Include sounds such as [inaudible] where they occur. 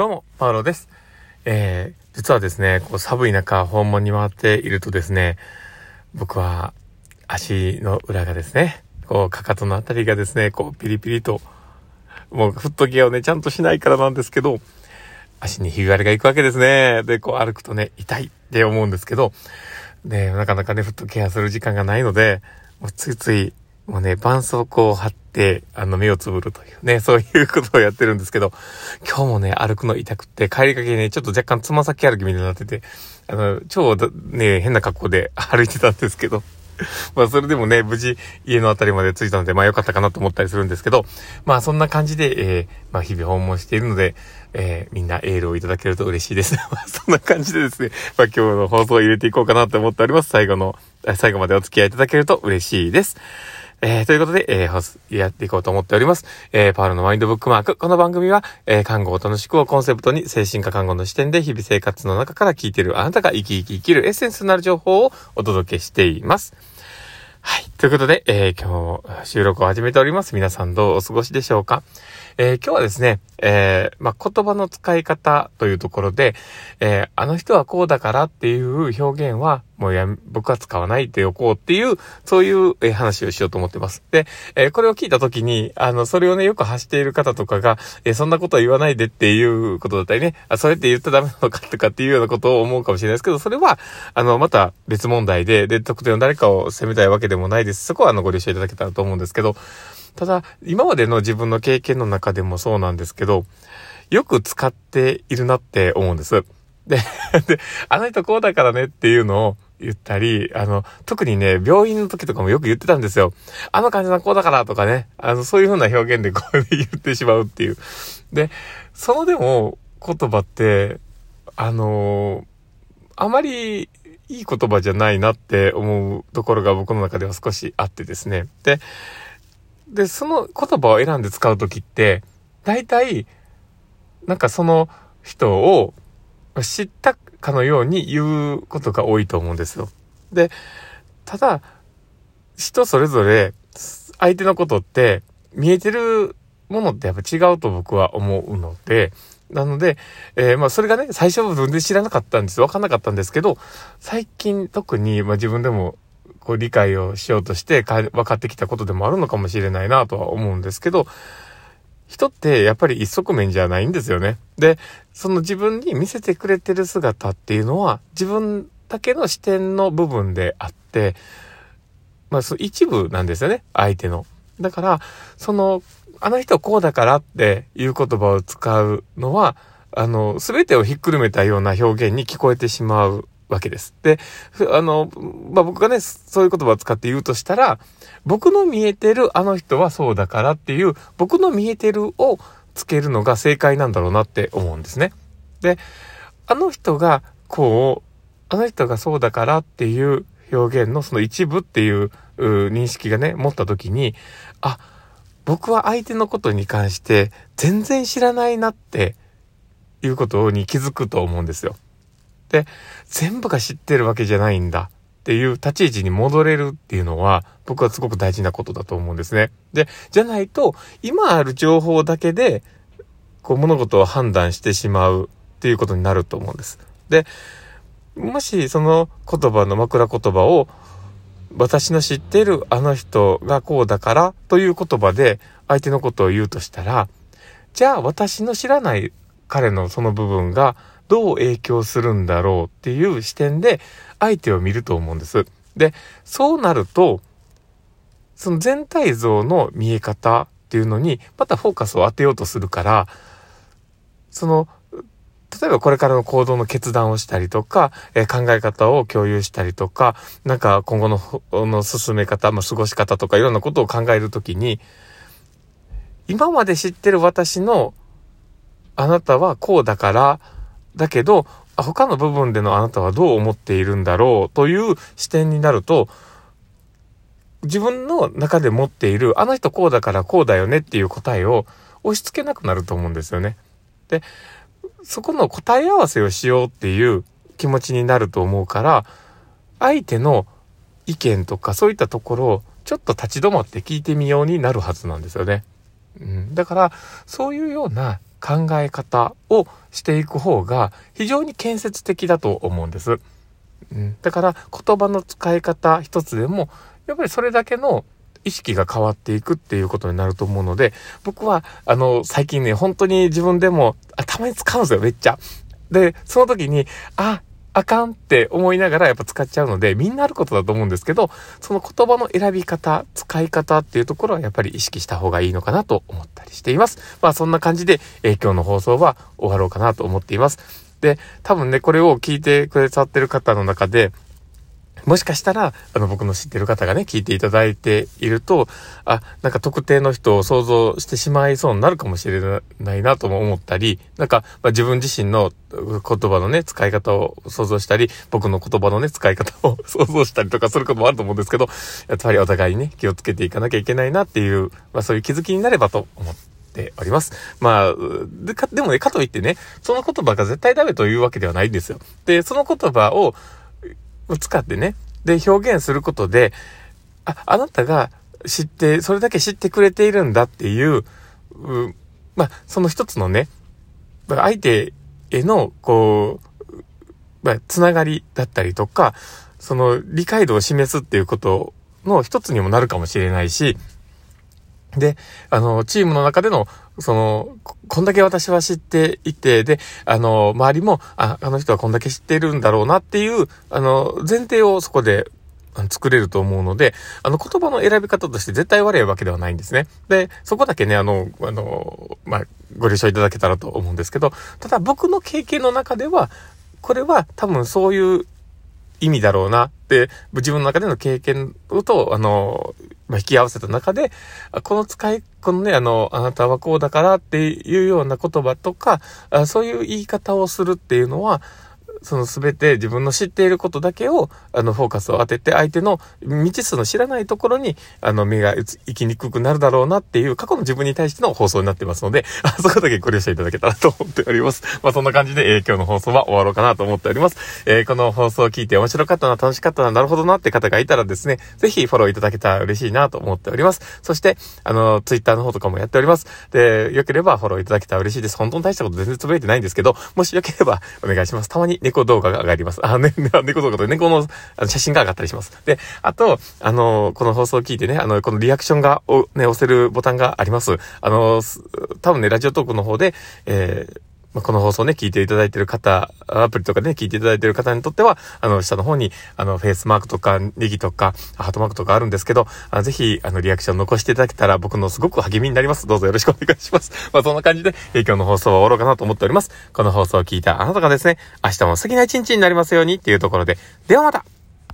どうも、パウロです。えー、実はですね、こう寒い中訪問に回っているとですね、僕は足の裏がですね、こうかかとのあたりがですね、こうピリピリと、もうフットギアをね、ちゃんとしないからなんですけど、足に日替わりが行くわけですね。で、こう歩くとね、痛いって思うんですけど、で、なかなかね、フットケアする時間がないので、もうついついもうね、絆創膏を貼っ、あの、目をつぶるというね、[laughs] そういうことをやってるんですけど、今日もね、歩くの痛くって、帰りかけね、ちょっと若干つま先歩きみたいになってて、あの、超ね、変な格好で歩いてたんですけど、[laughs] まあそれでもね、無事家のあたりまで着いたので、まあ良かったかなと思ったりするんですけど、まあそんな感じで、えー、まあ日々訪問しているので、えー、みんなエールをいただけると嬉しいです。[laughs] まあそんな感じでですね、まあ今日の放送を入れていこうかなと思っております。最後の、最後までお付き合いいただけると嬉しいです。えー、ということで、えー、やっていこうと思っております。えー、パールのマインドブックマーク。この番組は、えー、看護を楽しくをコンセプトに、精神科看護の視点で日々生活の中から聞いているあなたが生き生き生きるエッセンスになる情報をお届けしています。はい。ということで、えー、今日収録を始めております。皆さんどうお過ごしでしょうか？えー、今日はですね、えー、まあ、言葉の使い方というところで、えー、あの人はこうだからっていう表現は、もうや、僕は使わないでおこうっていう、そういう、え話をしようと思ってます。で、えこれを聞いたときに、あの、それをね、よく発している方とかが、えそんなことは言わないでっていうことだったりね、あ、それって言ったらダメなのかとかっていうようなことを思うかもしれないですけど、それは、あの、また別問題で、で、特定の誰かを責めたいわけでもないです。そこは、あの、ご了承いただけたらと思うんですけど、ただ、今までの自分の経験の中でもそうなんですけど、よく使っているなって思うんです。で、[laughs] で、あの人こうだからねっていうのを言ったり、あの、特にね、病院の時とかもよく言ってたんですよ。あの患者さんこうだからとかね、あの、そういう風な表現でこう言ってしまうっていう。で、そのでも言葉って、あのあまりいい言葉じゃないなって思うところが僕の中では少しあってですね。で、で、その言葉を選んで使うときって、大体、なんかその人を知ったかのように言うことが多いと思うんですよ。で、ただ、人それぞれ相手のことって見えてるものってやっぱ違うと僕は思うので、なので、えー、まあそれがね、最初は全然知らなかったんです。わかんなかったんですけど、最近特に、まあ自分でもこう理解をしようとしてか分かってきたことでもあるのかもしれないなとは思うんですけど、人ってやっぱり一側面じゃないんですよね。で、その自分に見せてくれてる姿っていうのは自分だけの視点の部分であって、まあその一部なんですよね、相手の。だから、その、あの人こうだからっていう言葉を使うのは、あの、すべてをひっくるめたような表現に聞こえてしまうわけです。で、あの、まあ、僕がね、そういう言葉を使って言うとしたら、僕の見えてるあの人はそうだからっていう、僕の見えてるをつけるのが正解なんだろうなって思うんですね。で、あの人がこう、あの人がそうだからっていう表現のその一部っていう認識がね、持った時に、あ、僕は相手のことに関して全然知らないなっていうことに気づくと思うんですよ。で、全部が知ってるわけじゃないんだっていう立ち位置に戻れるっていうのは、僕はすごく大事なことだと思うんですね。で、じゃないと、今ある情報だけで、こう物事を判断してしまうっていうことになると思うんです。で、もしその言葉の枕言葉を私の知っているあの人がこうだからという言葉で相手のことを言うとしたら、じゃあ私の知らない彼のその部分がどう影響するんだろうっていう視点で相手を見ると思うんです。で、そうなると、その全体像の見え方っていうのにまたフォーカスを当てようとするから、その、例えばこれからの行動の決断をしたりとか、えー、考え方を共有したりとか、なんか今後のの進め方、まあ、過ごし方とかいろんなことを考えるときに、今まで知ってる私のあなたはこうだから、だけど、他の部分でのあなたはどう思っているんだろうという視点になると、自分の中で持っている、あの人こうだからこうだよねっていう答えを押し付けなくなると思うんですよね。で、そこの答え合わせをしようっていう気持ちになると思うから、相手の意見とかそういったところをちょっと立ち止まって聞いてみようになるはずなんですよね。うん、だから、そういうような考え方をしていく方が非常に建設的だと思うんです。うん、だから言葉の使い方一つでも、やっぱりそれだけの意識が変わっていくっていうことになると思うので、僕は、あの、最近ね、本当に自分でも、あたまに使うんですよ、めっちゃ。で、その時に、あ、あかんって思いながらやっぱ使っちゃうので、みんなあることだと思うんですけど、その言葉の選び方、使い方っていうところはやっぱり意識した方がいいのかなと思ったりしています。まあそんな感じで、えー、今日の放送は終わろうかなと思っています。で、多分ね、これを聞いてくださってる方の中で、もしかしたら、あの、僕の知ってる方がね、聞いていただいていると、あ、なんか特定の人を想像してしまいそうになるかもしれないなとも思ったり、なんか、まあ、自分自身の言葉のね、使い方を想像したり、僕の言葉のね、使い方を [laughs] 想像したりとかすることもあると思うんですけど、やっぱりお互いにね、気をつけていかなきゃいけないなっていう、まあ、そういう気づきになればと思っております。まあ、でか、でもね、かといってね、その言葉が絶対ダメというわけではないんですよ。で、その言葉を、使ってね、で表現することで、あ、あなたが知って、それだけ知ってくれているんだっていう、うまあ、その一つのね、相手への、こう、まあ、つながりだったりとか、その理解度を示すっていうことの一つにもなるかもしれないし、で、あの、チームの中での、その、こんだけ私は知っていて、で、あの、周りも、あ、あの人はこんだけ知っているんだろうなっていう、あの、前提をそこで作れると思うので、あの言葉の選び方として絶対悪いわけではないんですね。で、そこだけね、あの、あの、まあ、ご了承いただけたらと思うんですけど、ただ僕の経験の中では、これは多分そういう意味だろうなって、自分の中での経験と、あの、まあ、引き合わせた中で、この使い、このね、あの、あなたはこうだからっていうような言葉とか、そういう言い方をするっていうのは、その全て自分の知っていることだけを、あの、フォーカスを当てて、相手の未知数の知らないところに、あの、目が行きにくくなるだろうなっていう過去の自分に対しての放送になってますので、[laughs] あそこだけご了承いただけたらと思っております。まあ、そんな感じで、えー、今日の放送は終わろうかなと思っております。えー、この放送を聞いて面白かったな、楽しかったな、なるほどなって方がいたらですね、ぜひフォローいただけたら嬉しいなと思っております。そして、あの、ツイッターの方とかもやっております。で、よければフォローいただけたら嬉しいです。本当に大したこと全然つぶやいてないんですけど、もしよければお願いします。たまに猫動画が上がります。あ、ね、[laughs] 猫動画と猫の写真が上がったりします。で、あと、あの、この放送を聞いてね、あの、このリアクションが、ね、押せるボタンがあります。あの、多分ね、ラジオトークの方で、えー、まあ、この放送ね、聞いていただいている方、アプリとかね、聞いていただいている方にとっては、あの、下の方に、あの、フェイスマークとか、ネギとか、ハートマークとかあるんですけど、あぜひ、あの、リアクション残していただけたら、僕のすごく励みになります。どうぞよろしくお願いします。[laughs] まあ、そんな感じで、今日の放送は終わろうかなと思っております。この放送を聞いたあなたがですね、明日も素敵な一日になりますようにっていうところで、ではまた